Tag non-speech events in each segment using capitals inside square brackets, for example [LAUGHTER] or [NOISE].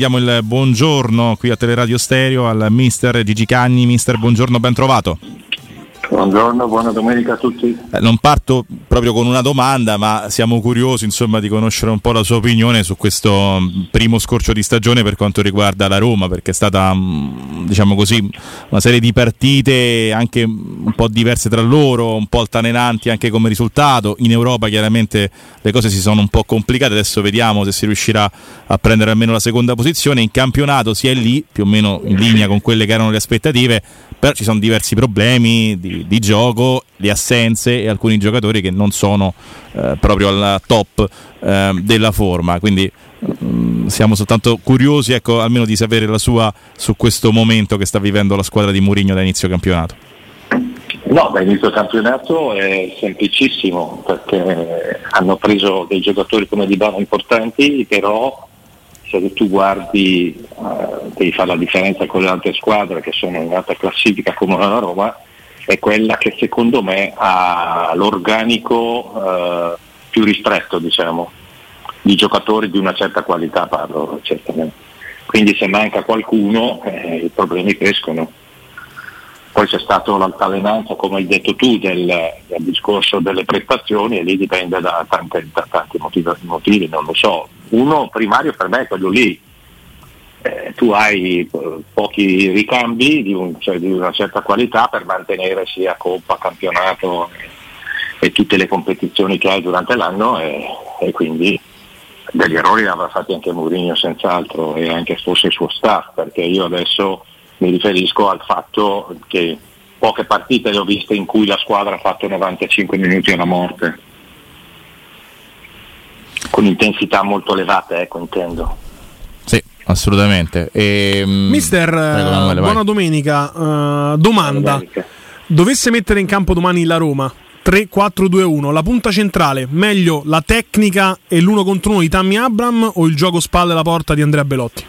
Diamo il buongiorno qui a Teleradio Stereo al mister Gigi Cagni. Mister, buongiorno, ben trovato. Buongiorno, buona domenica a tutti. Eh, non parto proprio con una domanda, ma siamo curiosi insomma, di conoscere un po' la sua opinione su questo mm, primo scorcio di stagione per quanto riguarda la Roma, perché è stata mm, diciamo così, una serie di partite anche un po' diverse tra loro, un po' altalenanti anche come risultato. In Europa chiaramente le cose si sono un po' complicate, adesso vediamo se si riuscirà a prendere almeno la seconda posizione. In campionato si è lì, più o meno in linea con quelle che erano le aspettative, però ci sono diversi problemi di, di gioco, le assenze e alcuni giocatori che non sono eh, proprio al top eh, della forma. Quindi mh, mm, siamo soltanto curiosi, ecco, almeno di sapere la sua su questo momento che sta vivendo la squadra di Mourinho da inizio campionato. No, da inizio campionato è semplicissimo perché hanno preso dei giocatori come Di Bala importanti, però se tu guardi eh, devi fare la differenza con le altre squadre che sono in alta classifica come la Roma, è quella che secondo me ha l'organico eh, più ristretto, diciamo, di giocatori di una certa qualità parlo certamente. Quindi se manca qualcuno eh, i problemi crescono. Poi c'è stata l'altalenanza, come hai detto tu, del, del, discorso delle prestazioni e lì dipende da, tante, da tanti motivi, motivi, non lo so. Uno primario per me è quello lì. Eh, tu hai eh, pochi ricambi di, un, cioè, di, una certa qualità per mantenere sia Coppa, campionato e, tutte le competizioni che hai durante l'anno e, e quindi degli errori li avrà fatti anche Mourinho senz'altro e anche forse il suo staff perché io adesso mi riferisco al fatto che poche partite le ho viste in cui la squadra ha fatto 95 minuti alla morte, con intensità molto elevate, ecco, intendo. Assolutamente. E, ehm, Mister, prego, Manuele, buona domenica. Uh, domanda. Domenica. Dovesse mettere in campo domani la Roma 3-4-2-1, la punta centrale, meglio la tecnica e l'uno contro uno di Tammy Abram o il gioco spalle alla porta di Andrea Belotti?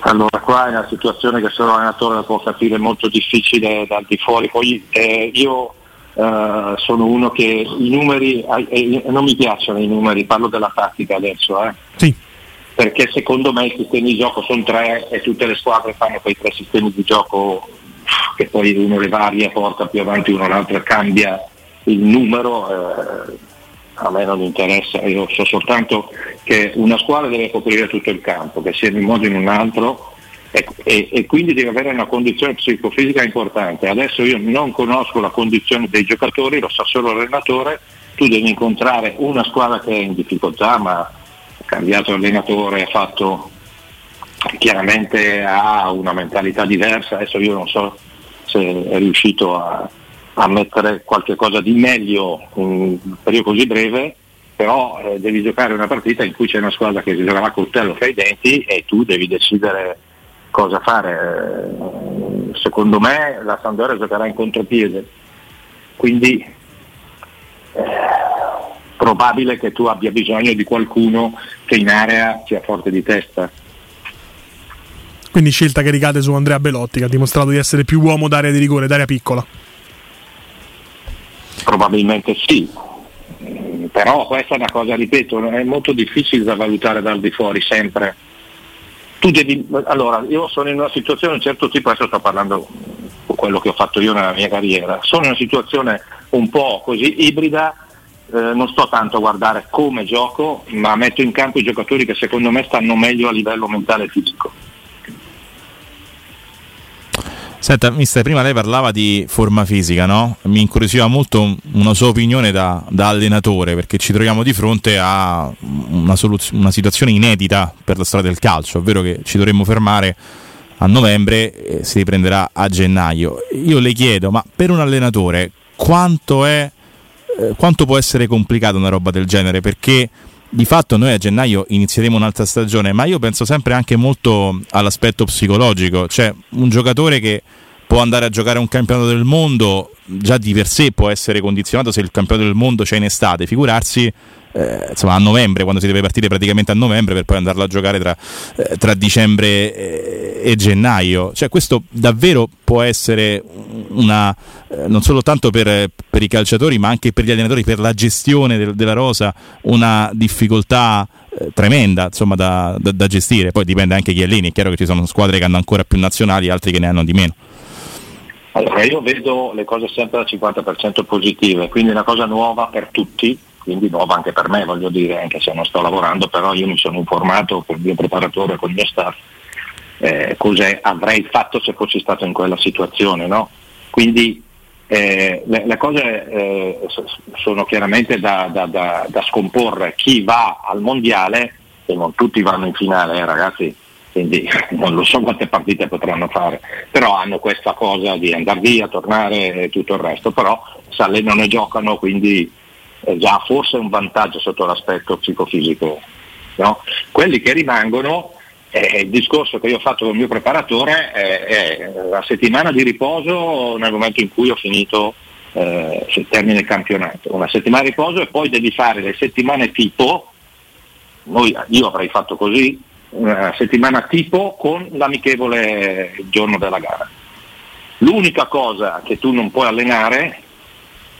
Allora qua è una situazione che solo l'allenatore può capire molto difficile dal di fuori, poi eh, io eh, sono uno che i numeri, eh, non mi piacciono i numeri, parlo della tattica adesso, eh. sì. Perché secondo me i sistemi di gioco sono tre e tutte le squadre fanno quei tre sistemi di gioco che poi uno le varia, porta più avanti uno l'altro, cambia il numero eh, a me non interessa, io so soltanto che una squadra deve coprire tutto il campo, che sia in un modo o in un altro e, e, e, quindi deve avere una condizione psicofisica importante. Adesso io non conosco la condizione dei giocatori, lo sa solo l'allenatore, tu devi incontrare una squadra che è in difficoltà ma cambiato allenatore, ha fatto chiaramente ha una mentalità diversa, adesso io non so se è riuscito a, a mettere qualche cosa di meglio in un periodo così breve, però eh, devi giocare una partita in cui c'è una squadra che si giocherà a coltello fra i denti e tu devi decidere cosa fare. Secondo me la Sampdoria giocherà in contropiede, quindi eh, probabile che tu abbia bisogno di qualcuno che in area sia forte di testa. Quindi scelta che ricade su Andrea Belotti che ha dimostrato di essere più uomo d'area di rigore, d'area piccola. Probabilmente sì, però questa è una cosa, ripeto, è molto difficile da valutare dal di fuori sempre. Tu devi, allora, io sono in una situazione un certo tipo, adesso sto parlando di quello che ho fatto io nella mia carriera, sono in una situazione un po' così ibrida, eh, non sto tanto a guardare come gioco, ma metto in campo i giocatori che secondo me stanno meglio a livello mentale e fisico. Senta, mister, prima lei parlava di forma fisica, no? Mi incuriosiva molto una sua opinione da, da allenatore, perché ci troviamo di fronte a una, soluz- una, situazione inedita per la storia del calcio, ovvero che ci dovremmo fermare a novembre e si riprenderà a gennaio. Io le chiedo, ma per un allenatore quanto, è, eh, quanto può essere complicata una roba del genere? Perché di fatto noi a gennaio inizieremo un'altra stagione, ma io penso sempre anche molto all'aspetto psicologico, cioè un giocatore che può andare a giocare un campionato del mondo già di per sé può essere condizionato se il campionato del mondo c'è in estate, figurarsi eh, insomma, a novembre, quando si deve partire praticamente a novembre per poi andarlo a giocare tra, eh, tra dicembre e, e, gennaio. Cioè, questo davvero può essere una, eh, non solo tanto per, per, i calciatori, ma anche per gli allenatori, per la gestione del, della rosa, una difficoltà eh, tremenda insomma, da, da, da, gestire. Poi dipende anche chi lì. È chiaro che ci sono squadre che hanno ancora più nazionali, altri che ne hanno di meno. Allora, io vedo le cose sempre al 50% positive, quindi è una cosa nuova per tutti, quindi nuova anche per me, voglio dire, anche se non sto lavorando, però io mi sono informato con il mio preparatore, con il mio staff, eh, cosa avrei fatto se fossi stato in quella situazione. No? Quindi eh, le, le, cose eh, sono chiaramente da, da, da, da, scomporre. Chi va al mondiale, e non tutti vanno in finale, eh, ragazzi, quindi [LAUGHS] non lo so quante partite potranno fare, però hanno questa cosa di andare via, tornare e tutto il resto, però si allenano e giocano, quindi è già forse un vantaggio sotto l'aspetto psicofisico. No? Quelli che rimangono eh, il discorso che io ho fatto con il mio preparatore è, è, la settimana di riposo nel momento in cui ho finito eh, se termine il campionato. Una settimana di riposo e poi devi fare le settimane tipo, noi, io avrei fatto così, una settimana tipo con l'amichevole giorno della gara. L'unica cosa che tu non puoi allenare,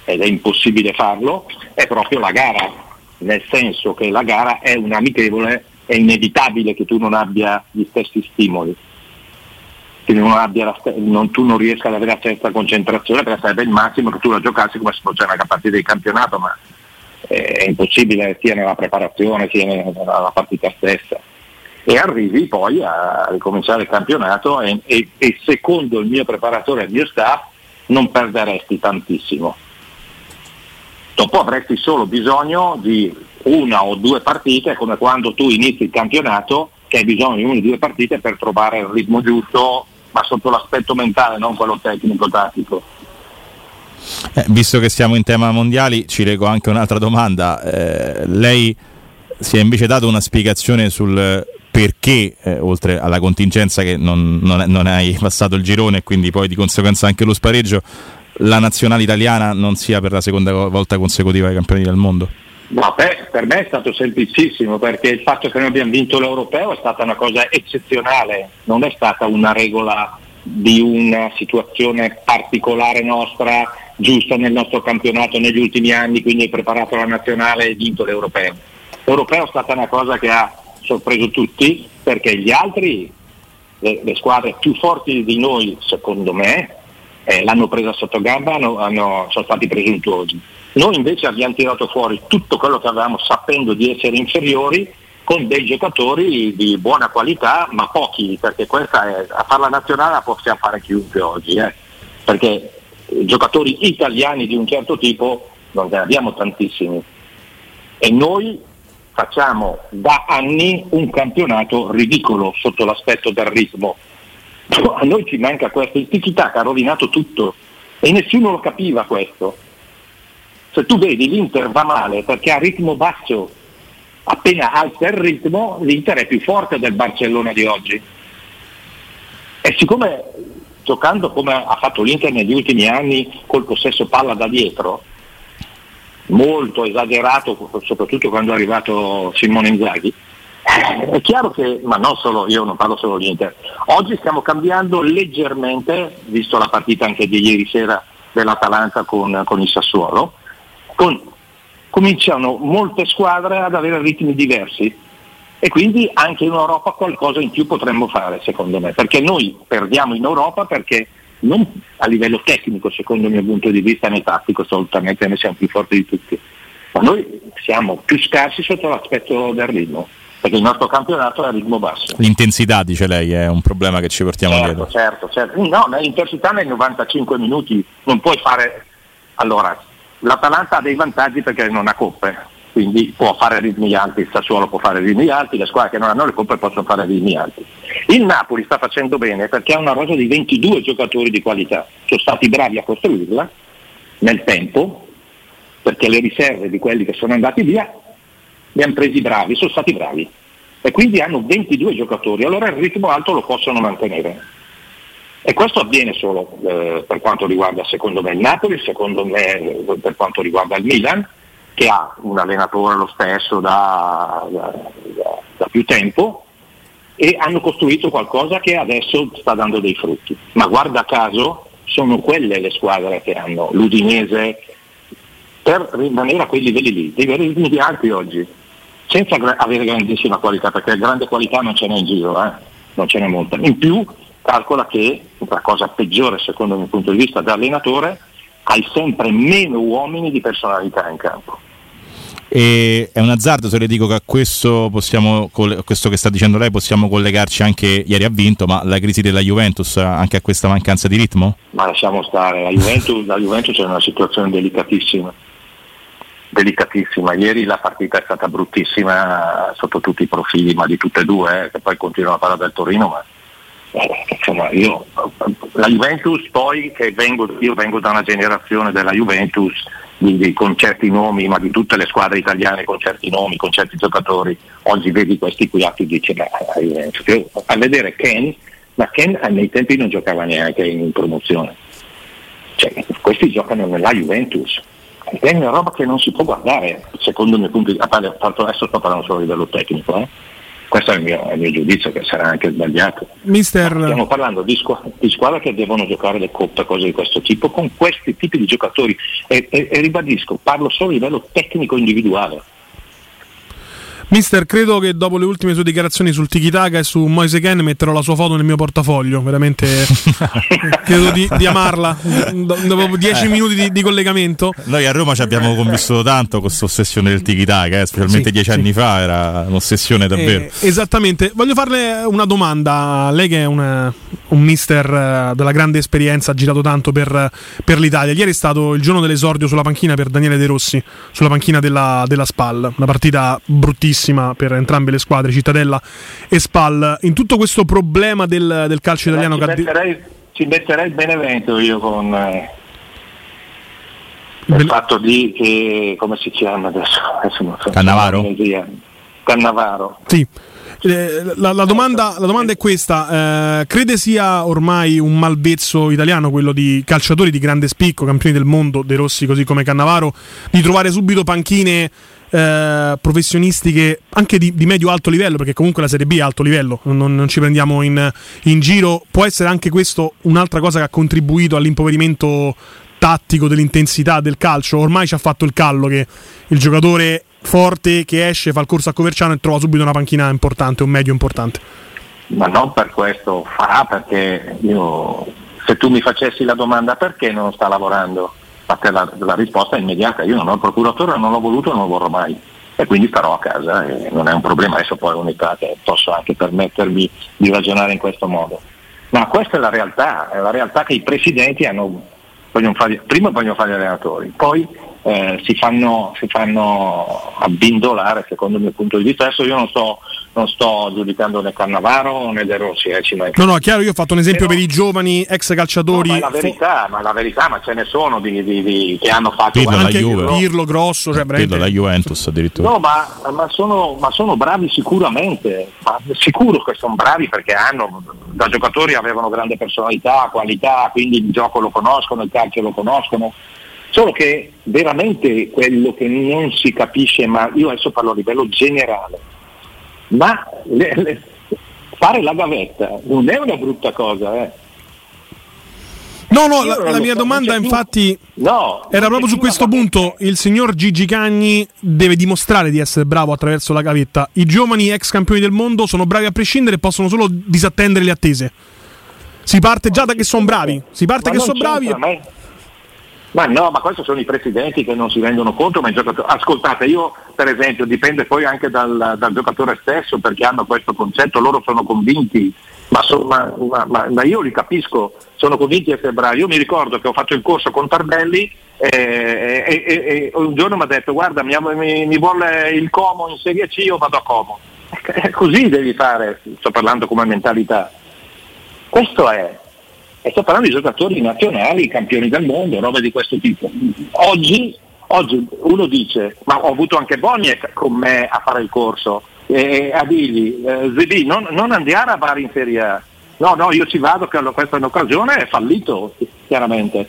ed è impossibile farlo, è proprio la gara, nel senso che la gara è un amichevole è inevitabile che tu non abbia gli stessi stimoli, che non st- non, tu non riesca ad avere la stessa concentrazione perché sarebbe il massimo che tu la giocassi come se fosse una partita di campionato, ma è impossibile sia nella preparazione sia nella partita stessa. E arrivi poi a ricominciare il campionato e, e, e secondo il mio preparatore e il mio staff non perderesti tantissimo. Dopo avresti solo bisogno di una o due partite, come quando tu inizi il campionato, che hai bisogno di una o due partite per trovare il ritmo giusto, ma sotto l'aspetto mentale, non quello tecnico-tattico. Eh, visto che siamo in tema mondiali, ci leggo anche un'altra domanda. Eh, lei si è invece dato una spiegazione sul perché, eh, oltre alla contingenza che non, non, non, hai [LAUGHS] passato il girone e quindi poi di conseguenza anche lo spareggio, la nazionale italiana non sia per la seconda volta consecutiva ai campioni del mondo? No, beh, per me è stato semplicissimo perché il fatto che noi abbiamo vinto l'europeo è stata una cosa eccezionale, non è stata una regola di una situazione particolare nostra, giusta nel nostro campionato negli ultimi anni, quindi hai preparato la nazionale e vinto l'europeo. L'europeo è stata una cosa che ha sorpreso tutti perché gli altri, le, le squadre più forti di noi, secondo me, eh, l'hanno presa sotto gamba, hanno, hanno, sono stati presuntuosi noi invece abbiamo tirato fuori tutto quello che avevamo sapendo di essere inferiori con dei giocatori di buona qualità, ma pochi, perché questa è, a farla nazionale la possiamo fare chiunque oggi, eh? perché giocatori italiani di un certo tipo non ne abbiamo tantissimi. E noi facciamo da anni un campionato ridicolo sotto l'aspetto del ritmo. A noi ci manca questo, il tiki ha rovinato tutto e nessuno lo capiva questo. Se tu vedi l'Inter va male perché ha ritmo basso, appena alza il ritmo l'Inter è più forte del Barcellona di oggi. E siccome giocando come ha fatto l'Inter negli ultimi anni col possesso palla da dietro, molto esagerato, soprattutto quando è arrivato Simone Inzaghi, è chiaro che, ma non solo, io non parlo solo di Inter, oggi stiamo cambiando leggermente, visto la partita anche di ieri sera dell'Atalanta con, con il Sassuolo, con, cominciano molte squadre ad avere ritmi diversi. E quindi anche in Europa qualcosa in più potremmo fare secondo me, perché noi perdiamo in Europa perché non a livello tecnico secondo il mio punto di vista né tattico assolutamente noi siamo più forti di tutti, ma noi siamo più scarsi sotto l'aspetto del ritmo perché il nostro campionato è a ritmo basso. L'intensità, dice lei, è un problema che ci portiamo certo, dietro. Certo, certo. No, l'intensità nei 95 minuti non puoi fare... Allora, L'Atalanta ha dei vantaggi perché non ha coppe, quindi può fare ritmi alti, il Sassuolo può fare ritmi alti, le squadre che non hanno le coppe possono fare ritmi alti. Il Napoli sta facendo bene perché ha una rosa di 22 giocatori di qualità, sono stati bravi a costruirla nel tempo, perché le riserve di quelli che sono andati via li hanno presi bravi, sono stati bravi e quindi hanno 22 giocatori, allora il ritmo alto lo possono mantenere. E questo avviene solo eh, per quanto riguarda secondo me il Napoli, secondo me per quanto riguarda il Milan, che ha un allenatore lo stesso da, da, da, più tempo e hanno costruito qualcosa che adesso sta dando dei frutti. Ma guarda caso sono quelle le squadre che hanno l'Udinese per rimanere a quei livelli lì, dei ritmi di alti oggi. senza avere grandissima qualità, perché grande qualità non ce n'è in giro, eh? non ce n'è molta. In più calcola che, la cosa peggiore secondo il mio punto di vista da allenatore, hai sempre meno uomini di personalità in campo. E è un azzardo se le dico che a questo, possiamo, a questo che sta dicendo lei possiamo collegarci anche, ieri ha vinto, ma la crisi della Juventus anche a questa mancanza di ritmo? Ma lasciamo stare, la Juventus, la Juventus è una situazione delicatissima, delicatissima. Ieri la partita è stata bruttissima sotto tutti i profili, ma di tutte e due, eh, che poi continuano a parlare del Torino, ma insomma, io, la Juventus poi, che vengo, io vengo da una generazione della Juventus di, con certi nomi, ma di tutte le squadre italiane con certi nomi, con certi giocatori, oggi vedi questi qui a dice, beh, a vedere Ken, ma Ken nei tempi non giocava neanche in promozione. Cioè, questi giocano nella Juventus. È una roba che non si può guardare, secondo il mio punto di vista, adesso sto parlando solo a livello tecnico, eh? Questo è il, mio, è il mio, giudizio che sarà anche sbagliato. Mister... Stiamo parlando di, squ- di, squadre che devono giocare le coppe, cose di questo tipo, con questi tipi di giocatori e, e, e ribadisco, parlo solo a livello tecnico individuale. Mister, credo che dopo le ultime sue dichiarazioni sul Tikitaka e su Moise Ken metterò la sua foto nel mio portafoglio. Veramente [LAUGHS] credo di, di, amarla. Dopo dieci minuti di, di, collegamento. Noi a Roma ci abbiamo convissuto tanto con questa ossessione del Tikitaka, eh, specialmente sì, dieci sì. anni fa, era un'ossessione davvero. Eh, esattamente. Voglio farle una domanda. Lei che è una, un mister eh, della grande esperienza, ha girato tanto per, per, l'Italia. Ieri è stato il giorno dell'esordio sulla panchina per Daniele De Rossi, sulla panchina della, della SPAL. Una partita bruttissima bellissima per entrambe le squadre, Cittadella e Spal. In tutto questo problema del, del calcio eh, italiano... Ci metterei, ci metterei il Benevento io con... Eh, il fatto di che come si chiama adesso? adesso non so, Cannavaro? Cannavaro. Sì. Eh, la, la, domanda, la, domanda, è questa: eh, crede sia ormai un malvezzo italiano quello di calciatori di grande spicco, campioni del mondo, De Rossi così come Cannavaro, di trovare subito panchine eh, professionistiche anche di, di medio-alto livello, perché comunque la Serie B è alto livello, non, non ci prendiamo in, in, giro. Può essere anche questo un'altra cosa che ha contribuito all'impoverimento tattico dell'intensità del calcio. Ormai ci ha fatto il callo che il giocatore forte che esce, fa il corso a Coverciano e trova subito una panchina importante, un medio importante. Ma non per questo fa, perché io, se tu mi facessi la domanda perché non sta lavorando, la, la, risposta è immediata, io non ho il procuratore, non l'ho voluto, non lo vorrò mai e quindi starò a casa e non è un problema, adesso poi unità che posso anche permettermi di ragionare in questo modo. Ma questa è la realtà, è la realtà che i presidenti hanno, vogliono fare, prima vogliono fare gli allenatori, poi eh, si, fanno, si, fanno, abbindolare secondo il mio punto di vista. Adesso io non sto, non sto giudicando né Cannavaro né De Rossi. Eh, no, no, chiaro, io ho fatto un esempio Però, per i giovani ex calciatori. No, ma, la verità, ma la verità, ma ce ne sono di, di, di, che hanno fatto Pirlo, anche Pirlo grosso, cioè Pirlo, la Juventus addirittura. No, ma, ma, sono, ma sono bravi sicuramente, ma sicuro che sono bravi perché hanno, da giocatori avevano grande personalità, qualità, quindi il gioco lo conoscono, il calcio lo conoscono Solo che veramente quello che non si capisce, ma io adesso parlo a livello generale, ma le, le, fare la gavetta non è una brutta cosa, eh. No, no, la, la mia so, domanda infatti no, era proprio su questo punto. Il signor Gigi Cagni deve dimostrare di essere bravo attraverso la gavetta. I giovani ex campioni del mondo sono bravi a prescindere e possono solo disattendere le attese. Si parte già da che sono bravi. Si parte ma che sono bravi. E... Ma no, ma questi sono i presidenti che non si rendono conto. Ascoltate, io per esempio dipende poi anche dal, dal giocatore stesso perché hanno questo concetto, loro sono convinti, ma, so, ma, ma, ma, io li capisco, sono convinti essere bravi. Io mi ricordo che ho fatto il corso con Tardelli e, e, e, e un giorno mi ha detto guarda mi, mi, mi, vuole il Como in Serie C, io vado a Como. [LAUGHS] Così devi fare, sto parlando come mentalità. Questo è, e sto parlando di giocatori nazionali, campioni del mondo, robe di questo tipo. Oggi, oggi uno dice, ma ho avuto anche Boniek con me a fare il corso, e a dirgli, eh, Zidì, non, non andare a Bari in Serie A. No, no, io ci vado che questa è un'occasione, è fallito, chiaramente.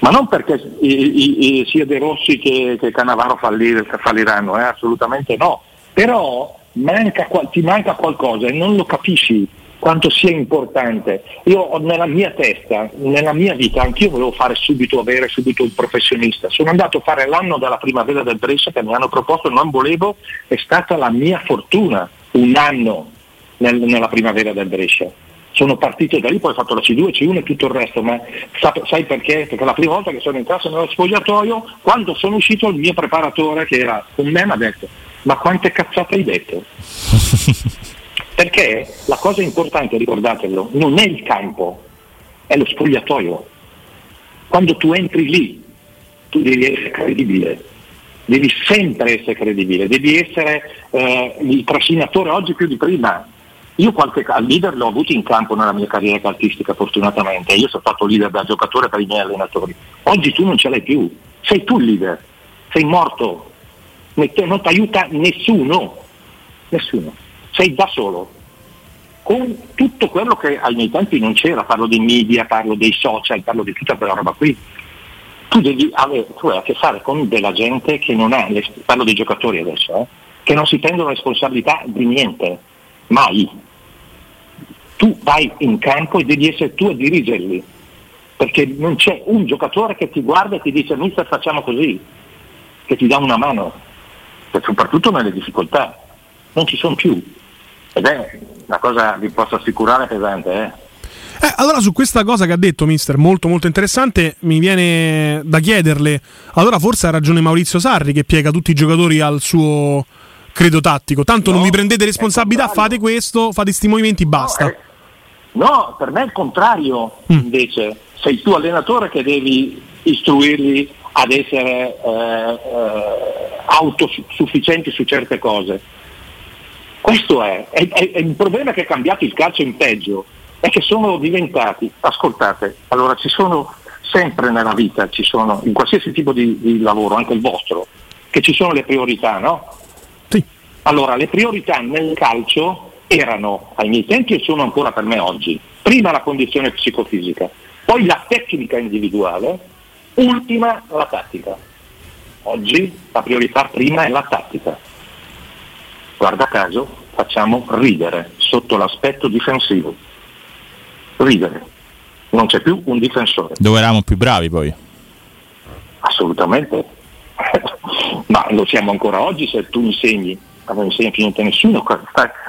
Ma non perché i, i, sia De Rossi che, che Cannavaro fallir, falliranno, eh, assolutamente no. Però manca, ti manca qualcosa e non lo capisci quanto sia importante. Io nella mia testa, nella mia vita, anch'io volevo fare subito, avere subito un professionista. Sono andato a fare l'anno della primavera del Brescia che mi hanno proposto, non volevo, è stata la mia fortuna, un anno nel, nella primavera del Brescia. Sono partito da lì, poi ho fatto la C2, C1 e tutto il resto, ma sai perché? Perché la prima volta che sono entrato nello spogliatoio, quando sono uscito il mio preparatore che era con me mi ha detto ma quante cazzate hai detto? [LAUGHS] Perché la cosa importante, ricordatelo, non è il campo, è lo spogliatoio. Quando tu entri lì, tu devi essere credibile, devi sempre essere credibile, devi essere eh, il trascinatore oggi più di prima. Io qualche leader l'ho avuto in campo nella mia carriera calcistica fortunatamente, io sono stato leader da giocatore per i miei allenatori. Oggi tu non ce l'hai più, sei tu il leader, sei morto, non ti aiuta nessuno, nessuno sei da solo, con tutto quello che ai miei tempi non c'era, parlo dei media, parlo dei social, parlo di tutta quella roba qui. Tu devi avere tu hai a che fare con della gente che non ha, parlo dei giocatori adesso, eh, che non si prendono responsabilità di niente, mai. Tu vai in campo e devi essere tu a dirigerli, perché non c'è un giocatore che ti guarda e ti dice mister facciamo così, che ti dà una mano, soprattutto nelle difficoltà, non ci sono più. Ed è una cosa, vi posso assicurare, pesante. Eh? Eh, allora su questa cosa che ha detto mister, molto molto interessante, mi viene da chiederle, allora forse ha ragione Maurizio Sarri che piega tutti i giocatori al suo credo tattico, tanto no, non vi prendete responsabilità, fate questo, fate questi movimenti, basta. No, è, no, per me è il contrario mm. invece, sei tu allenatore che devi istruirli ad essere eh, eh, autosufficienti su certe cose questo è, è, è, è il problema che è cambiato il calcio in peggio, è che sono diventati, ascoltate, allora ci sono sempre nella vita, ci sono, in qualsiasi tipo di, di lavoro, anche il vostro, che ci sono le priorità, no? Sì. Allora, le priorità nel calcio erano ai miei tempi e sono ancora per me oggi. Prima la condizione psicofisica, poi la tecnica individuale, ultima la tattica. Oggi la priorità prima è la tattica guarda caso, facciamo ridere sotto l'aspetto difensivo. Ridere. Non c'è più un difensore. Dove eravamo più bravi poi? Assolutamente. [LAUGHS] Ma lo siamo ancora oggi se tu insegni, ma non insegna più niente a nessuno.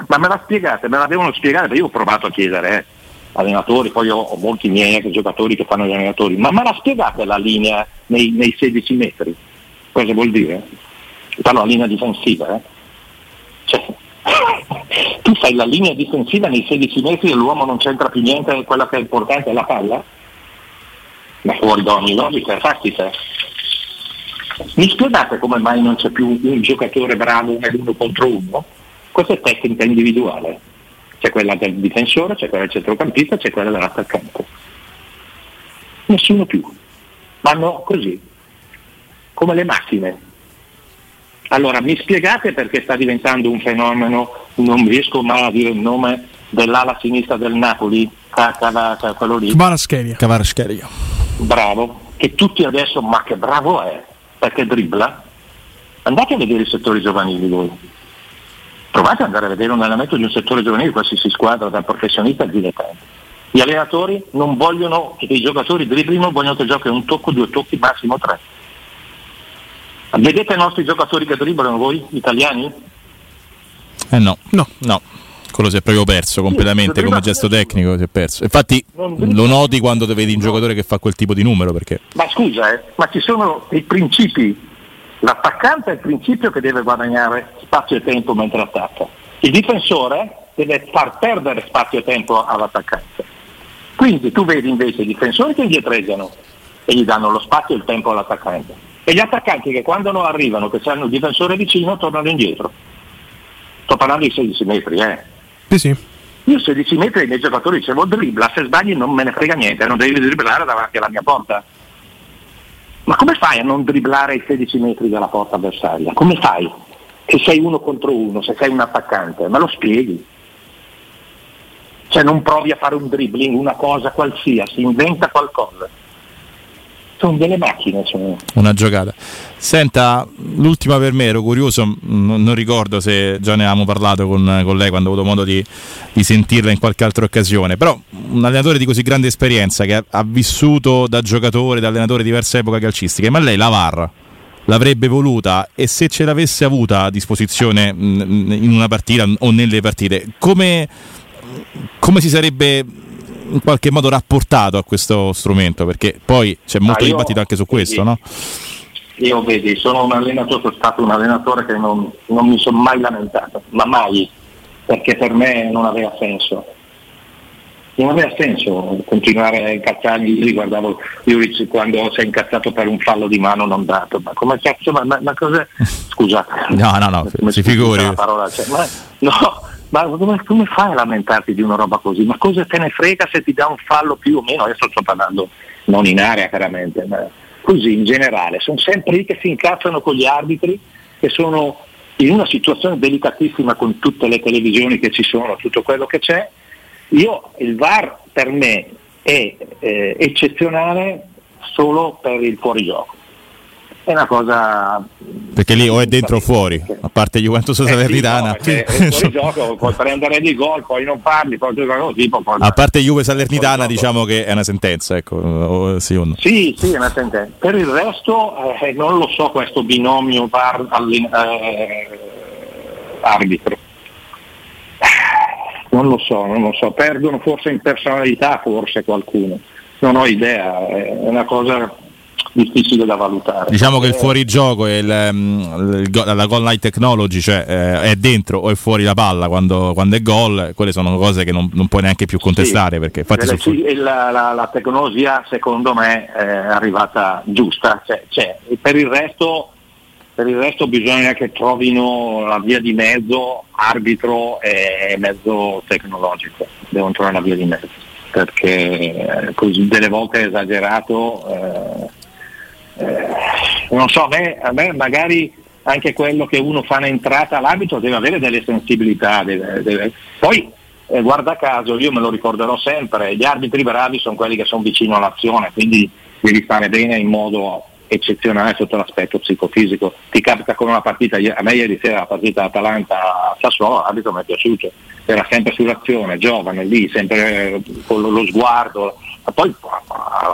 Ma me la spiegate, me la devono spiegare, perché io ho provato a chiedere, eh, allenatori, poi ho, ho molti miei ex giocatori che fanno gli allenatori, ma me la spiegate la linea nei, nei 16 metri? Cosa vuol dire? Parlo la linea difensiva, eh? Tu fai la linea difensiva nei 16 metri e l'uomo non c'entra più niente, quello che è importante è la palla? Ma fuori da ogni logica, fatti te. Mi spiegate come mai non c'è più un giocatore bravo uno contro uno? Questa è tecnica individuale. C'è quella del difensore, c'è quella del centrocampista, c'è quella dell'attaccante. Nessuno più. Vanno così, come le macchine allora, mi spiegate perché sta diventando un fenomeno, non riesco mai a dire il nome dell'ala sinistra del Napoli, quello lì. Cavarascheria. Bravo, che tutti adesso, ma che bravo è, perché dribbla. Andate a vedere i settori giovanili voi. Provate ad andare a vedere un allenamento di un settore giovanile, qualsiasi squadra, dal professionista al dilettante. Gli allenatori non vogliono che i giocatori dribblino, vogliono che giochi un tocco, due tocchi, massimo tre. Vedete i nostri giocatori che dribblano voi, italiani? Eh no, no, no. Quello si è proprio perso completamente sì, come gesto tecnico, si è perso. Infatti lo noti quando vedi un giocatore che fa quel tipo di numero perché... Ma scusa, eh, ma ci sono i principi. L'attaccante è il principio che deve guadagnare spazio e tempo mentre attacca. Il difensore deve far perdere spazio e tempo all'attaccante. Quindi tu vedi invece i difensori che indietreggiano e gli danno lo spazio e il tempo all'attaccante e gli attaccanti che quando non arrivano, che hanno il difensore vicino, tornano indietro. Sto parlando di 16 metri, eh. Sì, sì. Io 16 metri i miei giocatori dicevo dribbla, se sbagli non me ne frega niente, non devi dribblare davanti alla mia porta. Ma come fai a non dribblare i 16 metri dalla porta avversaria? Come fai? Se sei uno contro uno, se sei un attaccante, ma lo spieghi. Cioè non provi a fare un dribbling, una cosa qualsiasi, inventa qualcosa sono delle macchine. Sono... Una giocata. Senta, l'ultima per me, ero curioso, non, non ricordo se già ne avevamo parlato con, con lei quando ho avuto modo di, di, sentirla in qualche altra occasione, però un allenatore di così grande esperienza che ha, ha vissuto da giocatore, da allenatore diverse epoche calcistiche, ma lei la VAR l'avrebbe voluta e se ce l'avesse avuta a disposizione in una partita o nelle partite, come, come si sarebbe in qualche modo rapportato a questo strumento? Perché poi c'è molto ah, io, dibattito anche su questo, sì. no? Io vedi, sono un allenatore, sono stato un allenatore che non, non mi sono mai lamentato, ma mai, perché per me non aveva senso non aveva senso continuare a incazzarmi, io riguardavo Juric quando si è incazzato per un fallo di mano non dato, ma come cazzo, ma, ma, ma cos'è? [LAUGHS] Scusate. No, no, no, si figuri. Parola, cioè, ma, no, ma come, come, fai a lamentarti di una roba così? Ma cosa te ne frega se ti dà un fallo più o meno? Adesso sto parlando non in area chiaramente, ma così in generale. Sono sempre lì che si incazzano con gli arbitri che sono in una situazione delicatissima con tutte le televisioni che ci sono, tutto quello che c'è. Io il VAR per me è eh, eccezionale solo per il fuorigioco è una cosa perché lì o è dentro o fuori a parte Juventus eh Salernitana. sì, no, [LAUGHS] fuori gioco puoi prendere di gol poi non parli poi così, poi a parte Juve Salernitana diciamo che è una sentenza ecco o, sì, o no. sì sì è una sentenza. Per il resto eh, non lo so questo binomio VAR eh, arbitro. Non lo so non lo so. Perdono forse in personalità forse qualcuno. Non ho idea è una cosa difficile da valutare. Diciamo che il fuorigioco e il, la goal line technology, cioè eh, è dentro o è fuori la palla quando, quando, è gol, quelle sono cose che non, non puoi neanche più contestare. Sì, perché infatti sul... sì, la, la, la, tecnologia secondo me è arrivata giusta, cioè, cioè, per, il resto, per il resto bisogna che trovino la via di mezzo arbitro e mezzo tecnologico, devono trovare la via di mezzo perché eh, così delle volte è esagerato. Eh, eh, non so, a me, a me, magari anche quello che uno fa in entrata all'abito deve avere delle sensibilità. Deve, deve... Poi, eh, guarda caso, io me lo ricorderò sempre, gli arbitri bravi sono quelli che sono vicino all'azione, quindi devi fare bene in modo eccezionale sotto l'aspetto psicofisico. Ti capita con una partita, a me ieri sera la partita Atalanta-Sassuolo, l'arbitro mi è piaciuto, era sempre sull'azione, giovane lì, sempre eh, con lo sguardo, poi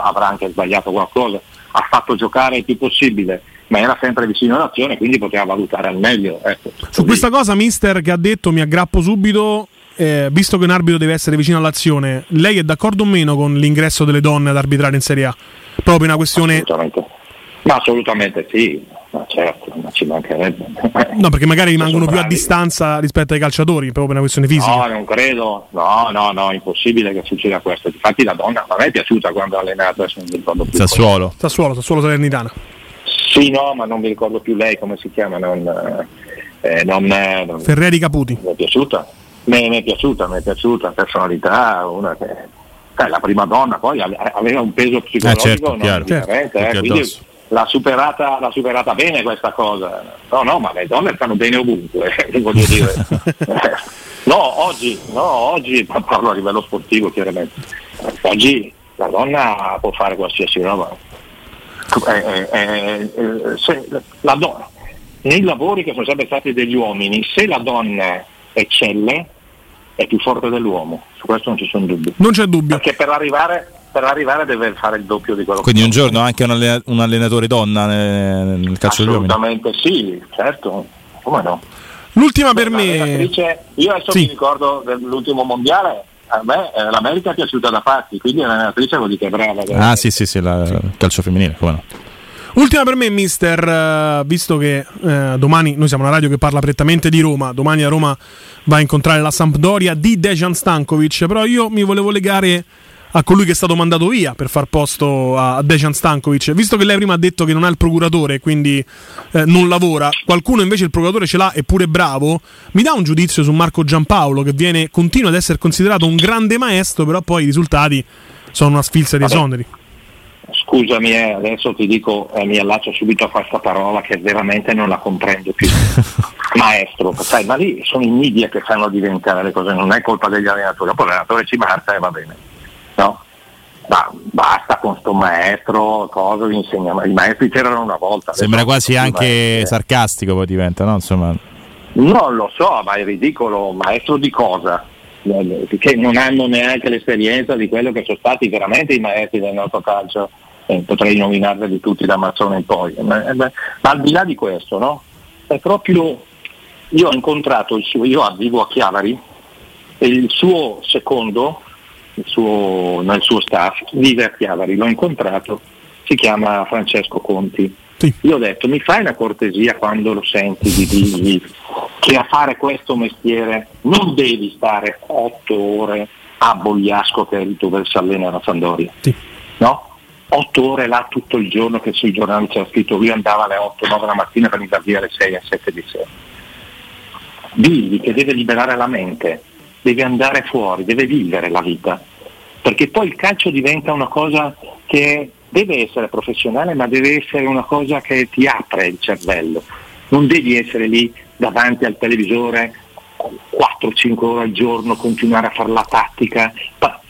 avrà anche sbagliato qualcosa ha fatto giocare il più possibile ma era sempre vicino all'azione quindi poteva valutare al meglio ecco. su questa cosa mister che ha detto mi aggrappo subito eh, visto che un arbitro deve essere vicino all'azione lei è d'accordo o meno con l'ingresso delle donne ad arbitrare in Serie A? proprio una questione. Ma assolutamente sì ma certo, ma ci mancherebbe. No, perché magari rimangono più a distanza rispetto ai calciatori, proprio per una questione fisica. No, non credo. No, no, no, impossibile che succeda questo. Infatti la donna a me è piaciuta quando ha allenato, adesso non mi ricordo più. Sassuolo. Sassuolo, Sassuolo Salernitana. Sì, no, ma non mi ricordo più lei come si chiama, non, eh, non, non Ferreri Caputi. Mi è piaciuta. Mi, mi è piaciuta, mi è piaciuta, personalità, una che eh, la prima donna poi aveva un peso psicologico eh certo, non chiaro, certo, eh, quindi l'ha superata, l'ha superata, bene questa cosa. No, no, ma le donne stanno bene ovunque, [LAUGHS] voglio dire. [LAUGHS] no, oggi, no, oggi, parlo a livello sportivo chiaramente, oggi la donna può fare qualsiasi roba. Eh, eh, eh, la donna, nei lavori che sono sempre stati degli uomini, se la donna eccelle, è più forte dell'uomo, su questo non ci sono dubbi. Non c'è dubbio. Perché per arrivare, per arrivare deve fare il doppio di quello Quindi che Quindi un giorno anche un, un allenatore donna nel, nel calcio degli uomini? Assolutamente sì, certo, come no. L'ultima per me... Io adesso sì. mi ricordo dell'ultimo mondiale, a me eh, l'America è piaciuta da fatti, quindi l'allenatrice vuol dire che è brava. Ah sì sì sì, la, il calcio femminile, come no. Ultima per me, mister, uh, visto che uh, domani noi siamo una radio che parla prettamente di Roma, domani a Roma va a incontrare la Sampdoria di Dejan Stankovic, però io mi volevo legare a colui che è stato mandato via per far posto a Dejan Stankovic. Visto che lei prima ha detto che non ha il procuratore e quindi eh, non lavora, qualcuno invece il procuratore ce l'ha eppure bravo, mi dà un giudizio su Marco Giampaolo che viene, continua ad essere considerato un grande maestro, però poi i risultati sono una sfilza di esoneri. Scusami, eh, adesso ti dico, eh, mi allaccio subito a questa parola che veramente non la comprendo più. [LAUGHS] Maestro, sai, ma lì sono i media che fanno diventare le cose, non è colpa degli allenatori, poi l'allenatore ci marca e va bene no? ma basta con sto maestro, cosa vi insegna? I maestri c'erano una volta. Sembra quasi anche sarcastico poi diventa, no? Insomma. Non lo so, ma è ridicolo, maestro di cosa? Che non hanno neanche l'esperienza di quello che sono stati veramente i maestri del nostro calcio, eh, potrei nominarli tutti da Mazzone in poi. Ma, eh, ma, al di là di questo, no? È proprio io ho incontrato il suo, io vivo a Chiavari e il suo secondo suo, nel suo staff vive a Chiavari, l'ho incontrato, si chiama Francesco Conti. Sì. Io ho detto mi fai una cortesia quando lo senti di dirgli che a fare questo mestiere non devi stare otto ore a Bogliasco che è dove si allena la Sandoria. Sì. No? Otto ore là tutto il giorno che sui giornali c'era scritto lui andava alle 8-9 la mattina per andare via alle 6 a 7 di sera. Digli che deve liberare la mente, deve andare fuori, deve vivere la vita, perché poi il calcio diventa una cosa che deve essere professionale, ma deve essere una cosa che ti apre il cervello. Non devi essere lì davanti al televisore 4-5 ore al giorno, continuare a fare la tattica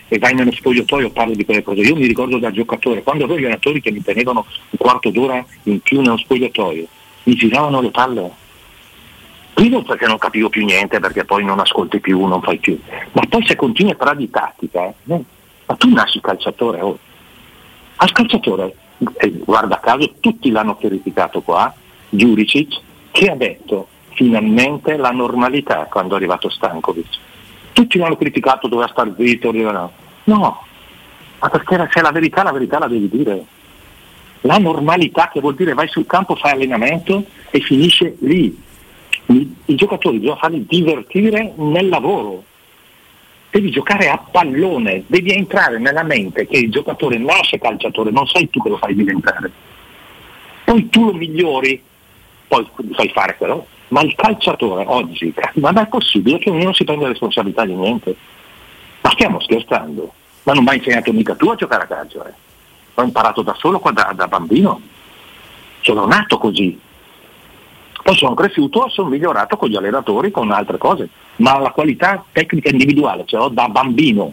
e vai nello spogliatoio e parli di quelle cose. Io mi ricordo da giocatore, quando avevo gli allenatori che mi tenevano un quarto d'ora in più nello spogliatoio, mi giravano le palle Primo perché non capivo più niente, perché poi non ascolti più, non fai più. Ma poi se continui a parlare di tattica, eh, ma tu nasci calciatore oh. Al calciatore, eh, guarda caso, tutti l'hanno criticato qua, Giuricic, che ha detto finalmente la normalità quando è arrivato Stankovic. Tutti l'hanno criticato, doveva star zitto, no. no, ma perché se la verità, la verità la devi dire. La normalità che vuol dire vai sul campo, fai allenamento e finisce lì i, i giocatori bisogna farli divertire nel lavoro. Devi giocare a pallone, devi entrare nella mente che il giocatore nasce calciatore, non sei tu che lo fai diventare. Poi tu lo migliori, poi fai fare quello, ma il calciatore oggi, ma è possibile che ognuno si prenda responsabilità di niente. Ma stiamo scherzando? Ma non mi hai insegnato mica tu a giocare a calcio, eh? L'ho imparato da solo qua da, da bambino. Sono nato così, poi sono cresciuto e sono migliorato con gli allenatori, con altre cose, ma la qualità tecnica individuale ce l'ho da bambino.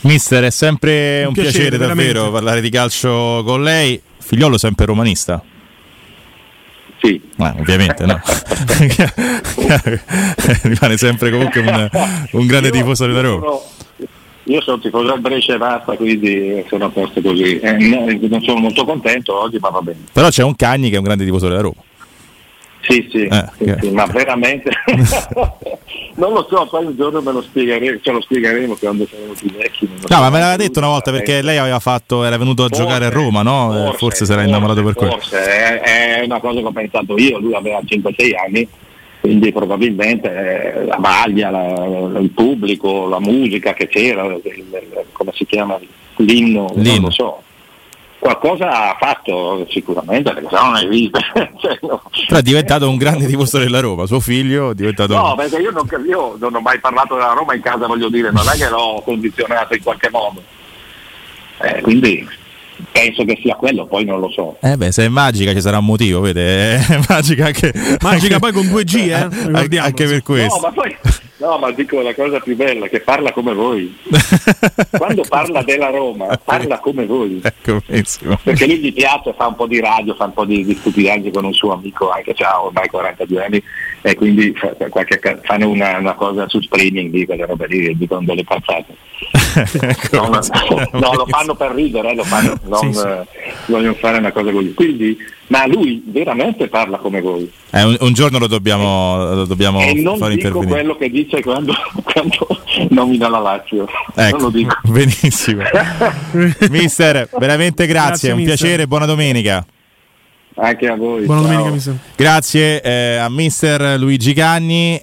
Mister, è sempre un, un piacere, piacere davvero parlare di calcio con lei. Figliolo sempre romanista? Sì. Eh, ovviamente no. [LAUGHS] Rimane sempre comunque un, un grande io, tifoso della Roma. Sono, io sono tifoso del Brescia e basta, quindi sono a posto così. Eh, non sono molto contento oggi, ma va bene. Però c'è un Cagni che è un grande tifoso della Roma. Sì, sì, eh, sì, okay. sì ma veramente [LAUGHS] non lo so, poi un giorno me lo spiegheremo, ce lo spiegheremo quando saremo più vecchi. No, ma me l'aveva detto una volta perché lei aveva fatto, era venuto a forse, giocare a Roma, no? Forse, forse, forse si era innamorato per quello. Forse, è, è, una cosa che ho pensato io, lui aveva 5-6 anni quindi probabilmente eh, la maglia, il pubblico, la musica che c'era, il, il, come si chiama, l'inno, l'inno, non lo so. Qualcosa ha fatto sicuramente, perché se no non hai visto. [LAUGHS] cioè, no. Però è diventato un grande tifoso della Roma, suo figlio è diventato... No, perché io non, io non ho mai parlato della Roma in casa, voglio dire, non è che l'ho condizionato in qualche modo. Eh, quindi penso che sia quello, poi non lo so. Eh beh, se è magica ci sarà un motivo, vede? [LAUGHS] È magica anche. Magica anche, poi con 2G, eh? [LAUGHS] Anche, anche per questo. No, ma poi. No, ma dico la cosa più bella, che parla come voi. [LAUGHS] Quando parla della Roma, parla come voi. Ecco. Perché lui gli piace, fa un po' di radio, fa un po' di, di stupidaggine con un suo amico, anche ha ormai 42 anni, e quindi fa, qualche, fanno una, una, cosa su streaming di quelle robe lì, dicono delle cazzate. [LAUGHS] no, no, lo fanno per ridere, eh, lo fanno, [LAUGHS] non sì, sì. Eh, vogliono fare una cosa così. Quindi, ma lui veramente parla come voi. Eh, un, un, giorno lo dobbiamo, lo dobbiamo e non far dico quello che dice quando, [LAUGHS] quando nomina la Lazio. Ecco, benissimo. mister, veramente grazie, grazie un mister. piacere, buona domenica. Anche a voi. Buona ciao. domenica, mister. Grazie eh, a mister Luigi Cagni.